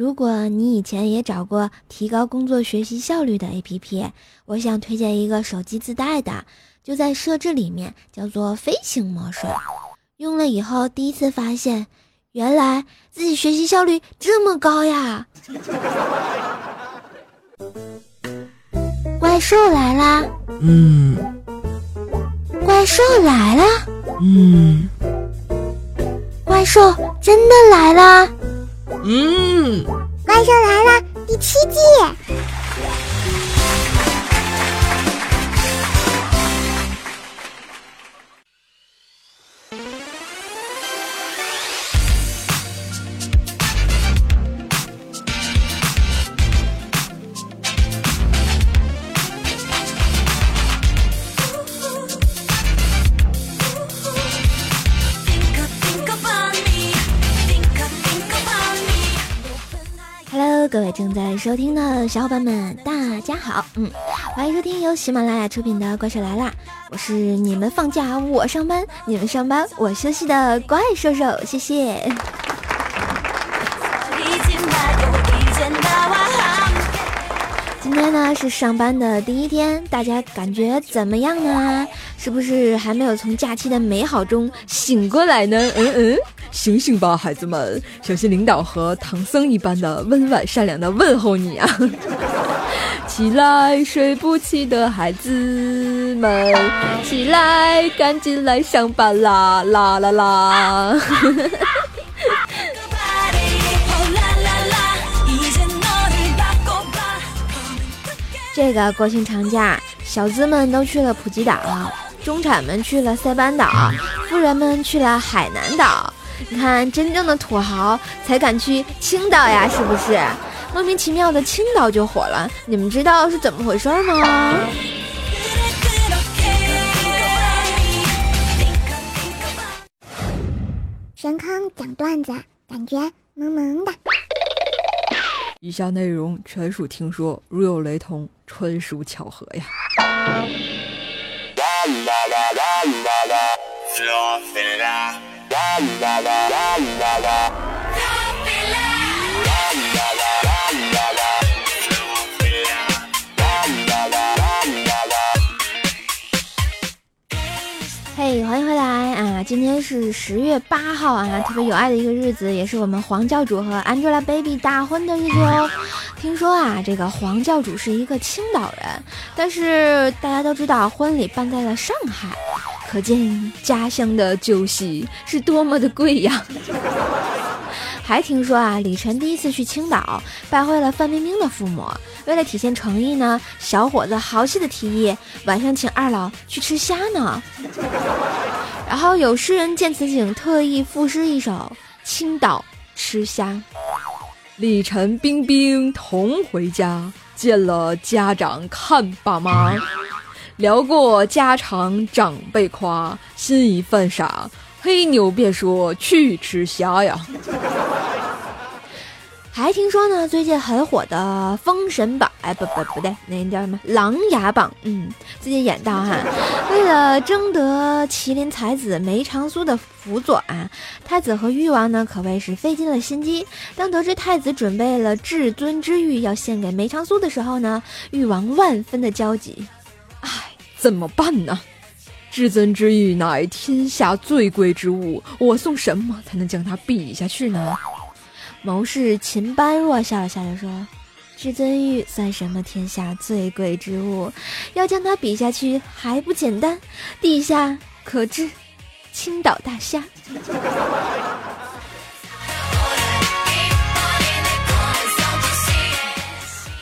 如果你以前也找过提高工作学习效率的 APP，我想推荐一个手机自带的，就在设置里面，叫做飞行模式。用了以后，第一次发现，原来自己学习效率这么高呀！怪兽来啦！嗯怪兽来啦！嗯怪兽真的来啦！嗯，怪兽来了第七季。正在收听的小伙伴们，大家好，嗯，欢迎收听由喜马拉雅出品的《怪兽来啦》，我是你们放假我上班，你们上班我休息的怪兽兽，谢谢。今天呢是上班的第一天，大家感觉怎么样呢？是不是还没有从假期的美好中醒过来呢？嗯嗯，醒醒吧，孩子们！小心领导和唐僧一般的温婉善良的问候你啊！起来，睡不起的孩子们，起来，赶紧来上班啦！啦啦啦！这个国庆长假，小资们都去了普吉岛，中产们去了塞班岛，富人们去了海南岛。你看，真正的土豪才敢去青岛呀，是不是？莫名其妙的青岛就火了，你们知道是怎么回事吗？神坑讲段子，感觉萌萌的。以下内容全属听说，如有雷同，纯属巧合呀。嘿欢迎回来啊！今天是十月八号啊，特别有爱的一个日子，也是我们黄教主和 Angelababy 大婚的日子哦。听说啊，这个黄教主是一个青岛人，但是大家都知道婚礼办在了上海，可见家乡的酒席是多么的贵呀。还听说啊，李晨第一次去青岛拜会了范冰冰的父母，为了体现诚意呢，小伙子豪气的提议晚上请二老去吃虾呢。然后有诗人见此景，特意赋诗一首《青岛吃虾》。李晨、冰冰同回家，见了家长看爸妈，聊过家常长辈夸，心一犯傻，黑牛便说去吃虾呀。还听说呢，最近很火的《封神榜》，哎，不不不对，那叫什么《琅琊榜》？嗯，最近演到哈，为了争得麒麟才子梅长苏的辅佐啊，太子和誉王呢可谓是费尽了心机。当得知太子准备了至尊之玉要献给梅长苏的时候呢，誉王万分的焦急。唉，怎么办呢？至尊之玉乃天下最贵之物，我送什么才能将它比下去呢？谋士秦般若笑了笑着说：“至尊玉算什么天下最贵之物？要将它比下去还不简单？地下可知青岛大虾。”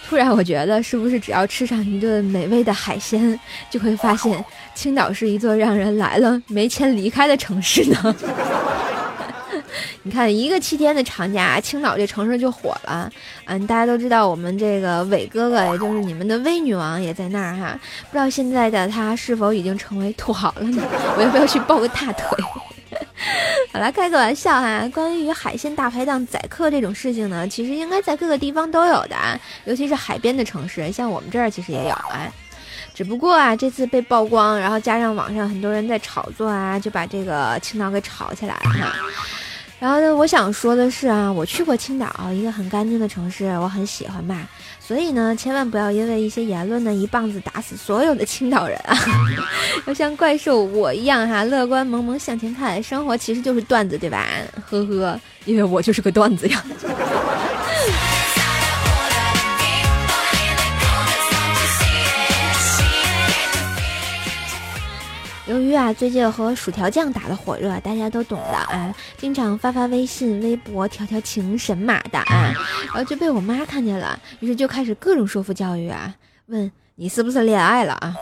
突然，我觉得是不是只要吃上一顿美味的海鲜，就会发现青岛是一座让人来了没钱离开的城市呢？你看，一个七天的长假，青岛这城市就火了。嗯，大家都知道我们这个伟哥哥，也就是你们的威女王，也在那儿哈。不知道现在的他是否已经成为土豪了呢？我要不要去抱个大腿？好了，开个玩笑哈。关于海鲜大排档宰客这种事情呢，其实应该在各个地方都有的，尤其是海边的城市，像我们这儿其实也有啊。只不过啊，这次被曝光，然后加上网上很多人在炒作啊，就把这个青岛给炒起来了哈。然后呢，我想说的是啊，我去过青岛，一个很干净的城市，我很喜欢吧。所以呢，千万不要因为一些言论呢，一棒子打死所有的青岛人啊！要 像怪兽我一样哈，乐观萌萌向前看。生活其实就是段子，对吧？呵呵，因为我就是个段子呀。由于啊，最近和薯条酱打得火热，大家都懂的啊，经常发发微信、微博、调调情神马的啊，然后就被我妈看见了，于是就开始各种说服教育啊，问你是不是恋爱了啊，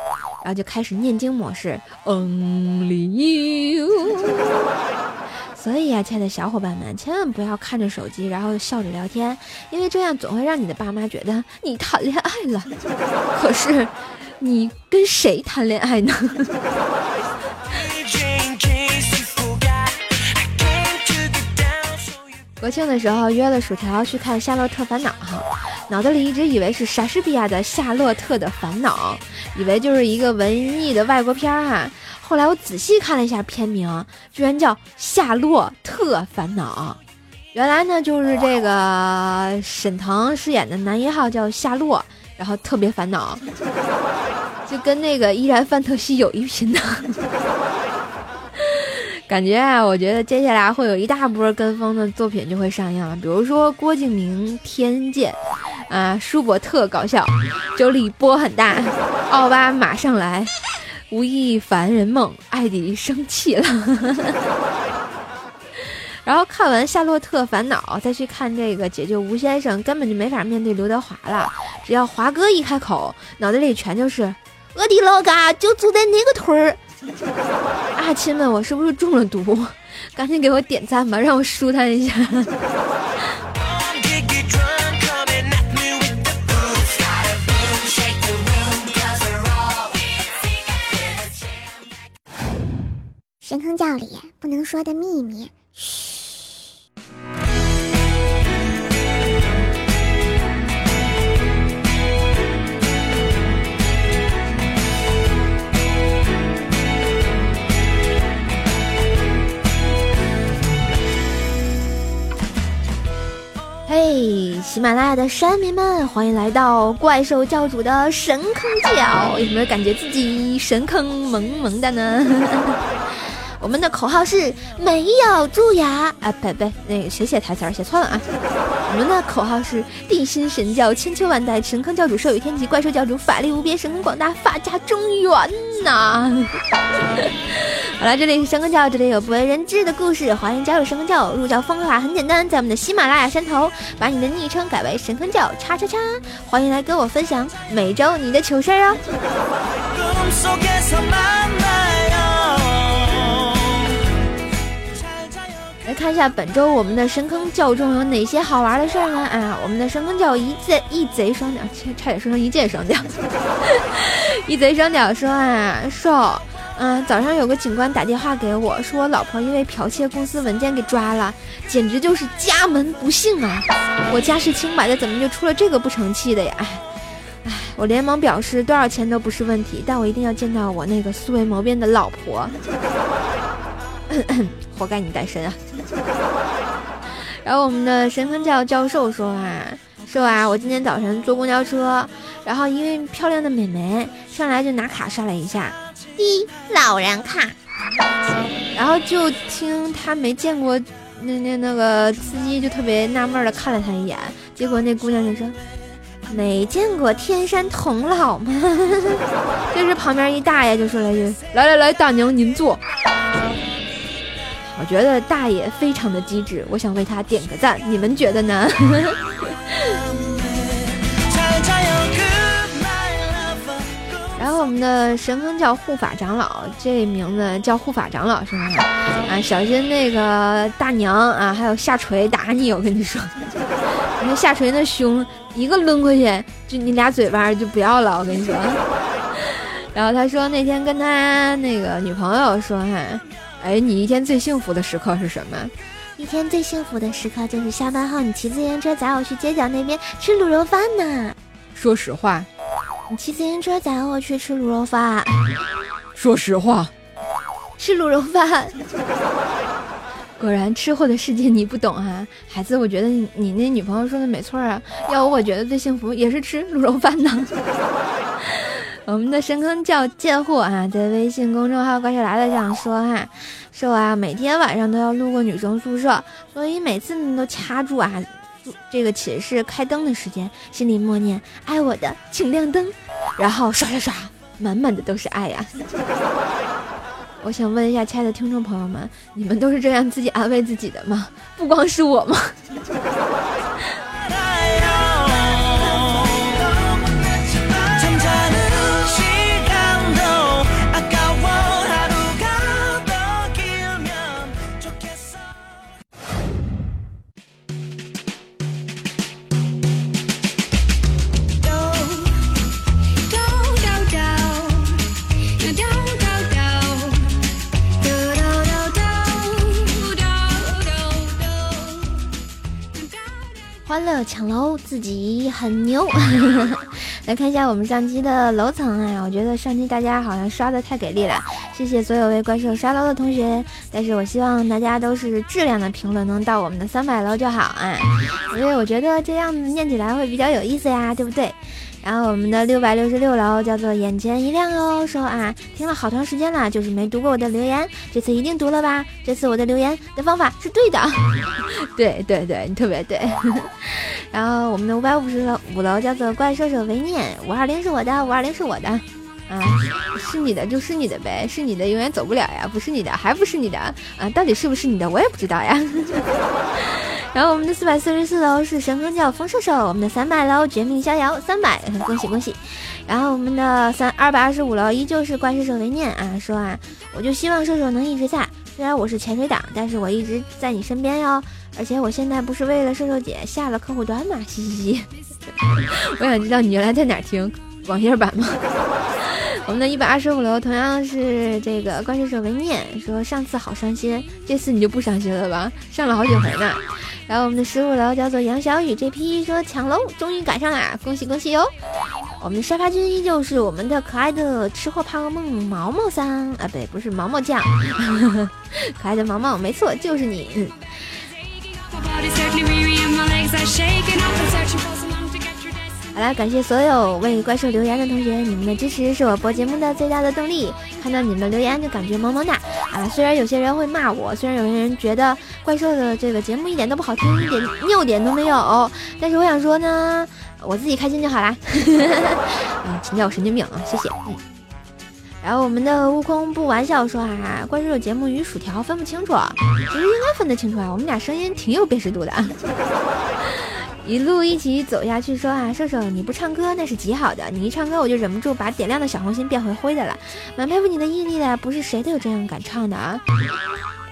然后就开始念经模式，Only you。所以啊，亲爱的小伙伴们，千万不要看着手机，然后笑着聊天，因为这样总会让你的爸妈觉得你谈恋爱了。可是，你跟谁谈恋爱呢？国庆的时候约了薯条去看《夏洛特烦恼》哈，脑子里一直以为是莎士比亚的《夏洛特的烦恼》，以为就是一个文艺的外国片儿哈。后来我仔细看了一下片名，居然叫《夏洛特烦恼》。原来呢就是这个沈腾饰演的男一号叫夏洛，然后特别烦恼，就跟那个依然范特西有一拼的。感觉啊，我觉得接下来会有一大波跟风的作品就会上映了，比如说郭敬明《天剑》，啊，舒伯特搞笑，周立波很大，奥巴马上来，吴亦凡人梦，艾迪生气了。然后看完《夏洛特烦恼》，再去看这个《解救吴先生》，根本就没法面对刘德华了。只要华哥一开口，脑袋里全就是我的老嘎就住在那个屯儿。啊亲们，我是不是中了毒？赶紧给我点赞吧，让我舒坦一下。神坑教里不能说的秘密，马拉雅的山民们，欢迎来到怪兽教主的神坑教！有没有感觉自己神坑萌萌的呢？我们的口号是没有蛀牙啊！不不，那个谁写台词儿写错了啊？我们的口号是地心神教千秋万代，神坑教主寿与天齐，怪兽教主法力无边，神坑广大，发家中原呐！好了，这里是神坑教，这里有不为人知的故事，欢迎加入神坑教。入教方法很简单，在我们的喜马拉雅山头，把你的昵称改为神坑教叉叉叉，欢迎来跟我分享每周你的糗事儿哦。来看一下本周我们的神坑教中有哪些好玩的事儿呢？啊，我们的神坑教一贼一贼双鸟，差点说成一箭双雕。一贼双屌说啊，说。嗯，早上有个警官打电话给我，说我老婆因为剽窃公司文件给抓了，简直就是家门不幸啊！我家是清白的，怎么就出了这个不成器的呀？哎，我连忙表示多少钱都不是问题，但我一定要见到我那个素未谋面的老婆。活该你单身啊！然后我们的神风教教授说啊，说啊，我今天早晨坐公交车，然后一位漂亮的美眉上来就拿卡刷了一下。一老人卡，然后就听他没见过那那那个司机就特别纳闷的看了他一眼，结果那姑娘就说：“没见过天山童姥吗？”这 时旁边一大爷就说了一句：“来来来，大娘您坐。”我觉得大爷非常的机智，我想为他点个赞，你们觉得呢？然后我们的神坑教护法长老，这名字叫护法长老是吗？啊，小心那个大娘啊，还有下垂打你，我跟你说，你看下垂那胸，一个抡过去，就你俩嘴巴就不要了，我跟你说。然后他说那天跟他那个女朋友说哈，哎，你一天最幸福的时刻是什么？一天最幸福的时刻就是下班后你骑自行车载我去街角那边吃卤肉饭呢。说实话。你骑自行车载我去吃卤肉饭。说实话，吃卤肉饭。果然吃货的世界你不懂啊，孩子，我觉得你那女朋友说的没错啊。要我，我觉得最幸福也是吃卤肉饭呢。我们的深坑叫贱货啊，在微信公众号“怪兽来了”这样说哈，说啊，每天晚上都要路过女生宿舍，所以每次你都掐住啊这个寝室开灯的时间，心里默念“爱我的，请亮灯”，然后刷刷刷，满满的都是爱呀。我想问一下，亲爱的听众朋友们，你们都是这样自己安慰自己的吗？不光是我吗？要抢楼，自己很牛。来看一下我们上期的楼层啊，我觉得上期大家好像刷的太给力了，谢谢所有为怪兽刷楼的同学。但是我希望大家都是质量的评论，能到我们的三百楼就好啊，因为我觉得这样子念起来会比较有意思呀，对不对？然后我们的六百六十六楼叫做眼前一亮哦，说啊，听了好长时间了，就是没读过我的留言，这次一定读了吧？这次我的留言的方法是对的，对对对，你特别对。然后我们的五百五十楼五楼叫做怪兽手为念，五二零是我的，五二零是我的，啊，是你的就是你的呗，是你的永远走不了呀，不是你的还不是你的，啊，到底是不是你的我也不知道呀。然后我们的四百四十四楼是神风教风射手，我们的三百楼绝命逍遥三百，恭喜恭喜。然后我们的三二百二十五楼依旧是怪射手为念啊，说啊，我就希望射手能一直在，虽然我是潜水党，但是我一直在你身边哟。而且我现在不是为了射手姐下了客户端吗？嘻嘻嘻。我想知道你原来在哪听网页版吗？我们的一百二十五楼同样是这个怪射手为念，说上次好伤心，这次你就不伤心了吧？上了好几回呢。然后我们的十五楼叫做杨小雨这批说抢楼终于赶上啦，恭喜恭喜哟！我们的沙发君依旧是我们的可爱的吃货胖梦毛毛桑啊，不对，不是毛毛酱，可爱的毛毛，没错，就是你。好了，感谢所有为怪兽留言的同学，你们的支持是我播节目的最大的动力。看到你们留言就感觉萌萌哒啊！虽然有些人会骂我，虽然有些人觉得怪兽的这个节目一点都不好听，一点尿点都没有，但是我想说呢，我自己开心就好啦。嗯，请叫我神经病啊，谢谢。嗯。然后我们的悟空不玩笑说啊，怪兽的节目与薯条分不清楚，其实应该分得清楚啊，我们俩声音挺有辨识度的。一路一起走下去，说啊，射手你不唱歌那是极好的，你一唱歌我就忍不住把点亮的小红心变回灰的了，蛮佩服你的毅力的，不是谁都有这样敢唱的啊。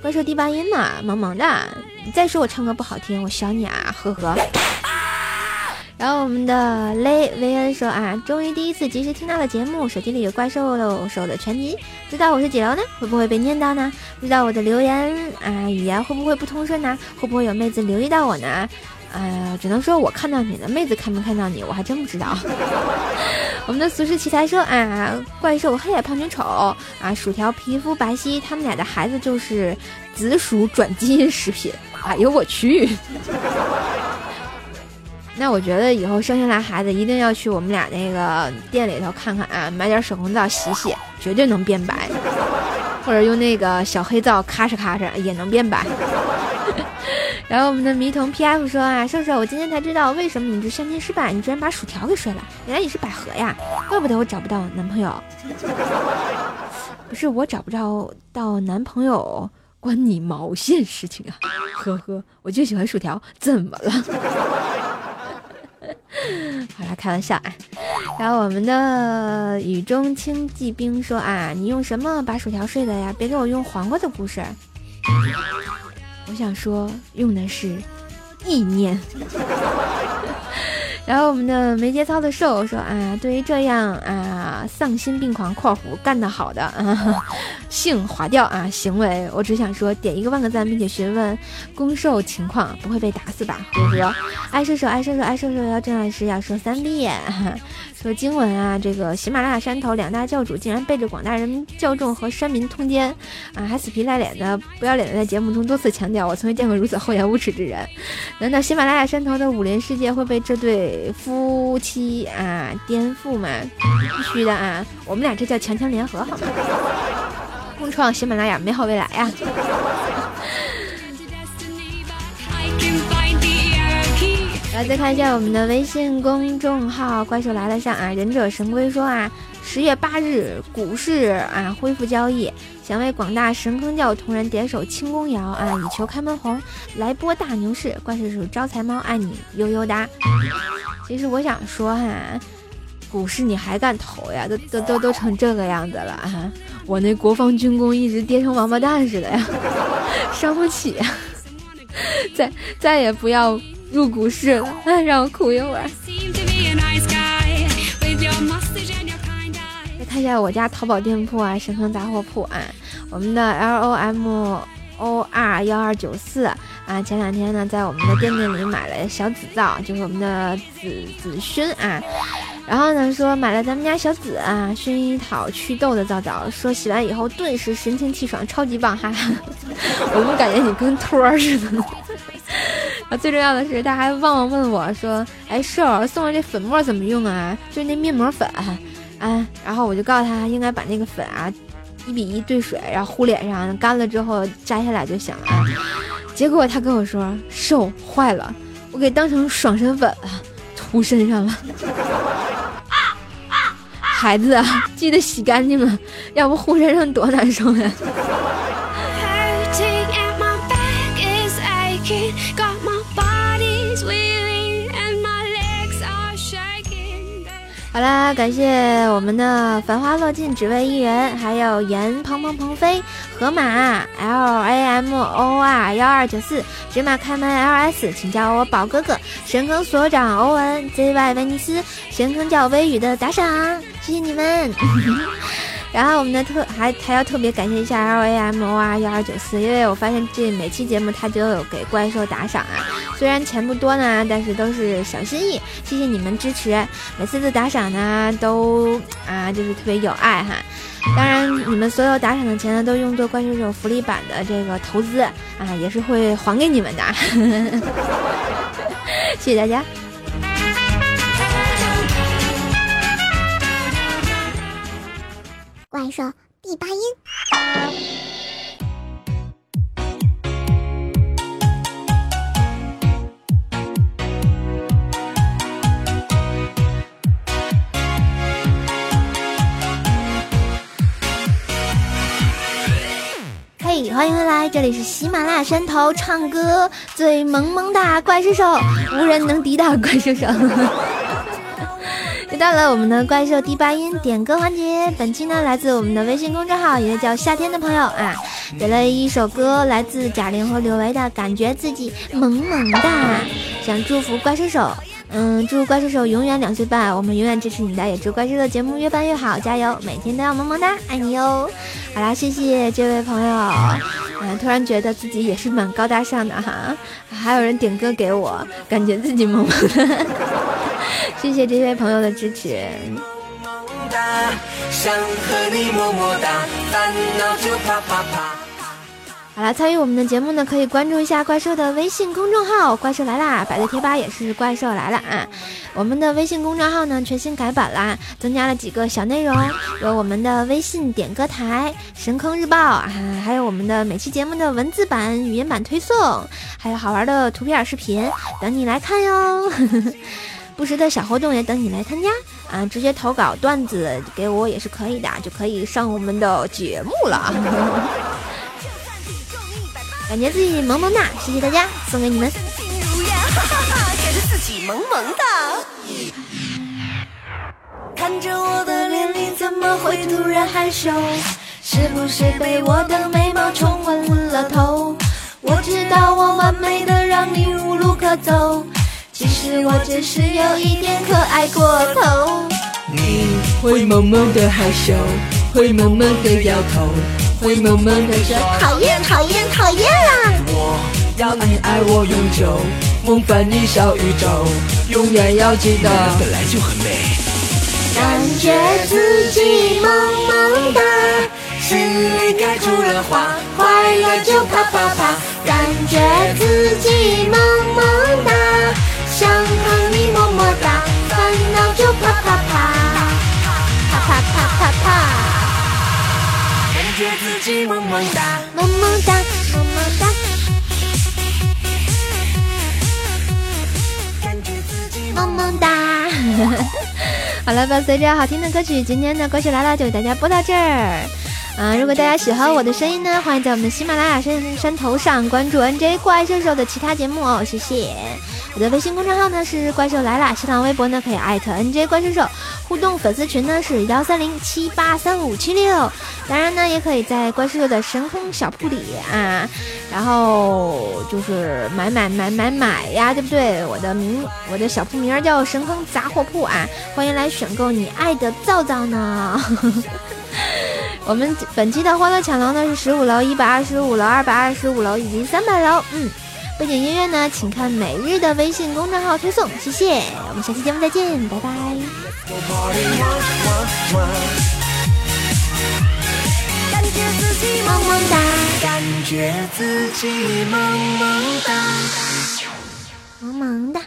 怪兽第八音嘛，萌萌的，你再说我唱歌不好听，我想你啊，呵呵。然后我们的雷维恩说啊，终于第一次及时听到了节目，手机里有怪兽喽手的全集，知道我是几楼呢？会不会被念到呢？不知道我的留言啊语言会不会不通顺呢？会不会有妹子留意到我呢？哎呀，只能说我看到你了妹子看没看到你，我还真不知道。我们的俗世奇才说啊，怪兽黑矮胖女丑啊，薯条皮肤白皙，他们俩的孩子就是紫薯转基因食品。哎呦我去！那我觉得以后生下来孩子一定要去我们俩那个店里头看看啊，买点手工皂洗洗，绝对能变白。或者用那个小黑皂咔哧咔哧也能变白。然后我们的迷童 P F 说啊，瘦瘦，我今天才知道为什么你这相亲失败，你居然把薯条给睡了，原来你是百合呀，怪不得我找不到男朋友。不是我找不着到男朋友，关你毛线事情啊？呵呵，我就喜欢薯条，怎么了？好啦，开玩笑啊。然后我们的雨中轻骑兵说啊，你用什么把薯条睡的呀？别给我用黄瓜的故事。我想说，用的是意念。然后我们的没节操的瘦说啊，对于这样啊丧心病狂（括弧干得好的啊性划掉啊行为），我只想说点一个万个赞，并且询问攻受情况，不会被打死吧？呵呵，爱射手爱射手爱射手要郑老师要说三遍。说经文啊，这个喜马拉雅山头两大教主竟然背着广大人民教众和山民通奸啊，还死皮赖脸的不要脸的在节目中多次强调，我从未见过如此厚颜无耻之人。难道喜马拉雅山头的武林世界会被这对夫妻啊颠覆嘛？必须的啊，我们俩这叫强强联合，好吗？共创喜马拉雅美好未来呀！来，再看一下我们的微信公众号“怪兽来了”上啊，忍者神龟说啊，十月八日股市啊恢复交易，想为广大神坑教同仁点首轻功谣啊，以求开门红，来波大牛市。怪兽是招财猫，爱你悠悠哒。其实我想说哈，股市你还敢投呀？都都都都成这个样子了啊！我那国防军工一直跌成王八蛋似的呀，伤不起呀！再再也不要。入股市了，哎，让我哭一会儿。再看一下我家淘宝店铺啊，神坑杂货铺啊，我们的 L O M O R 幺二九四啊，前两天呢在我们的店面里买了小紫皂，就是我们的紫紫熏啊，然后呢说买了咱们家小紫啊薰衣草祛痘的皂皂，说洗完以后顿时神清气爽，超级棒哈！我怎么感觉你跟托儿似的？最重要的是，他还忘了问我说：“哎，室友送的这粉末怎么用啊？就是那面膜粉，啊。”然后我就告诉他，应该把那个粉啊，一比一兑水，然后糊脸上，干了之后摘下来就行了。结果他跟我说：“瘦坏了，我给当成爽身粉了，涂身上了。”孩子啊，记得洗干净了，要不糊身上多难受呀。好啦，感谢我们的繁花落尽只为一人，还有严鹏鹏鹏飞、河马 L A M O R 幺二九四、芝麻开门 L S，请叫我宝哥哥。神坑所长欧文 Z Y 威尼斯，神坑叫微雨的打赏，谢谢你们。然后我们的特还还要特别感谢一下 L A M O R 幺二九四，因为我发现这每期节目他都有给怪兽打赏啊，虽然钱不多呢，但是都是小心意，谢谢你们支持，每次的打赏呢都啊就是特别有爱哈。当然你们所有打赏的钱呢都用作怪兽手福利版的这个投资啊，也是会还给你们的，谢谢大家。手第八音，嘿，欢迎回来，这里是喜马拉雅山头唱歌最萌萌哒怪兽手，无人能敌的怪兽手。又到了我们的怪兽第八音点歌环节，本期呢来自我们的微信公众号，一个叫夏天的朋友啊，点了一首歌，来自贾玲和刘维的《感觉自己萌萌哒》，想祝福怪兽手，嗯，祝怪兽手永远两岁半，我们永远支持你的，也祝怪兽的节目越办越好，加油，每天都要萌萌哒，爱你哟。好啦，谢谢这位朋友，嗯，突然觉得自己也是蛮高大上的哈，还有人点歌给我，感觉自己萌萌哒。谢谢这位朋友的支持。想和你么么哒，烦恼就啪啪啪好了，参与我们的节目呢，可以关注一下怪兽的微信公众号“怪兽来啦”，百度贴吧也是“怪兽来了”啊。我们的微信公众号呢，全新改版啦，增加了几个小内容，有我们的微信点歌台、神坑日报啊，还有我们的每期节目的文字版、语音版推送，还有好玩的图片视频等你来看哟。不时的小活动也等你来参加啊！直接投稿段子给我也是可以的，就可以上我们的节目了。感觉自己萌萌哒，谢谢大家，送给你们。感觉自己萌萌哒。看着我的脸，你怎么会突然害羞？是不是被我的眉毛冲昏了头？我知道我完美的让你无路可走。其实我只是有一点可爱过头。你会萌萌的害羞，会萌萌的摇头，会萌萌的说讨厌讨厌讨厌啦！我要你爱我永久，梦幻你小宇宙，永远要记得本来就很美。感觉自己萌萌哒，心里开出了花，快乐就啪啪啪。感觉自己觉自己萌萌哒，萌萌哒，萌萌哒，感觉自己萌萌哒。好了，伴随着好听的歌曲，今天的歌曲来了就给大家播到这儿。啊，如果大家喜欢我的声音呢，欢迎在我们的喜马拉雅山山头上关注 NJ 怪兽兽的其他节目哦，谢谢。我的微信公众号呢是怪兽来啦，新浪微博呢可以艾特 NJ 怪兽兽，互动粉丝群呢是幺三零七八三五七六，当然呢也可以在怪兽兽的神坑小铺里啊，然后就是买买买买买呀，对不对？我的名我的小铺名叫神坑杂货铺啊，欢迎来选购你爱的皂皂呢。我们本期的欢乐抢楼呢是十五楼、一百二十五楼、二百二十五楼以及三百楼。嗯，背景音乐呢，请看每日的微信公众号推送，谢谢。我们下期节目再见，拜拜。萌萌哒，感觉自己萌萌哒，萌萌哒。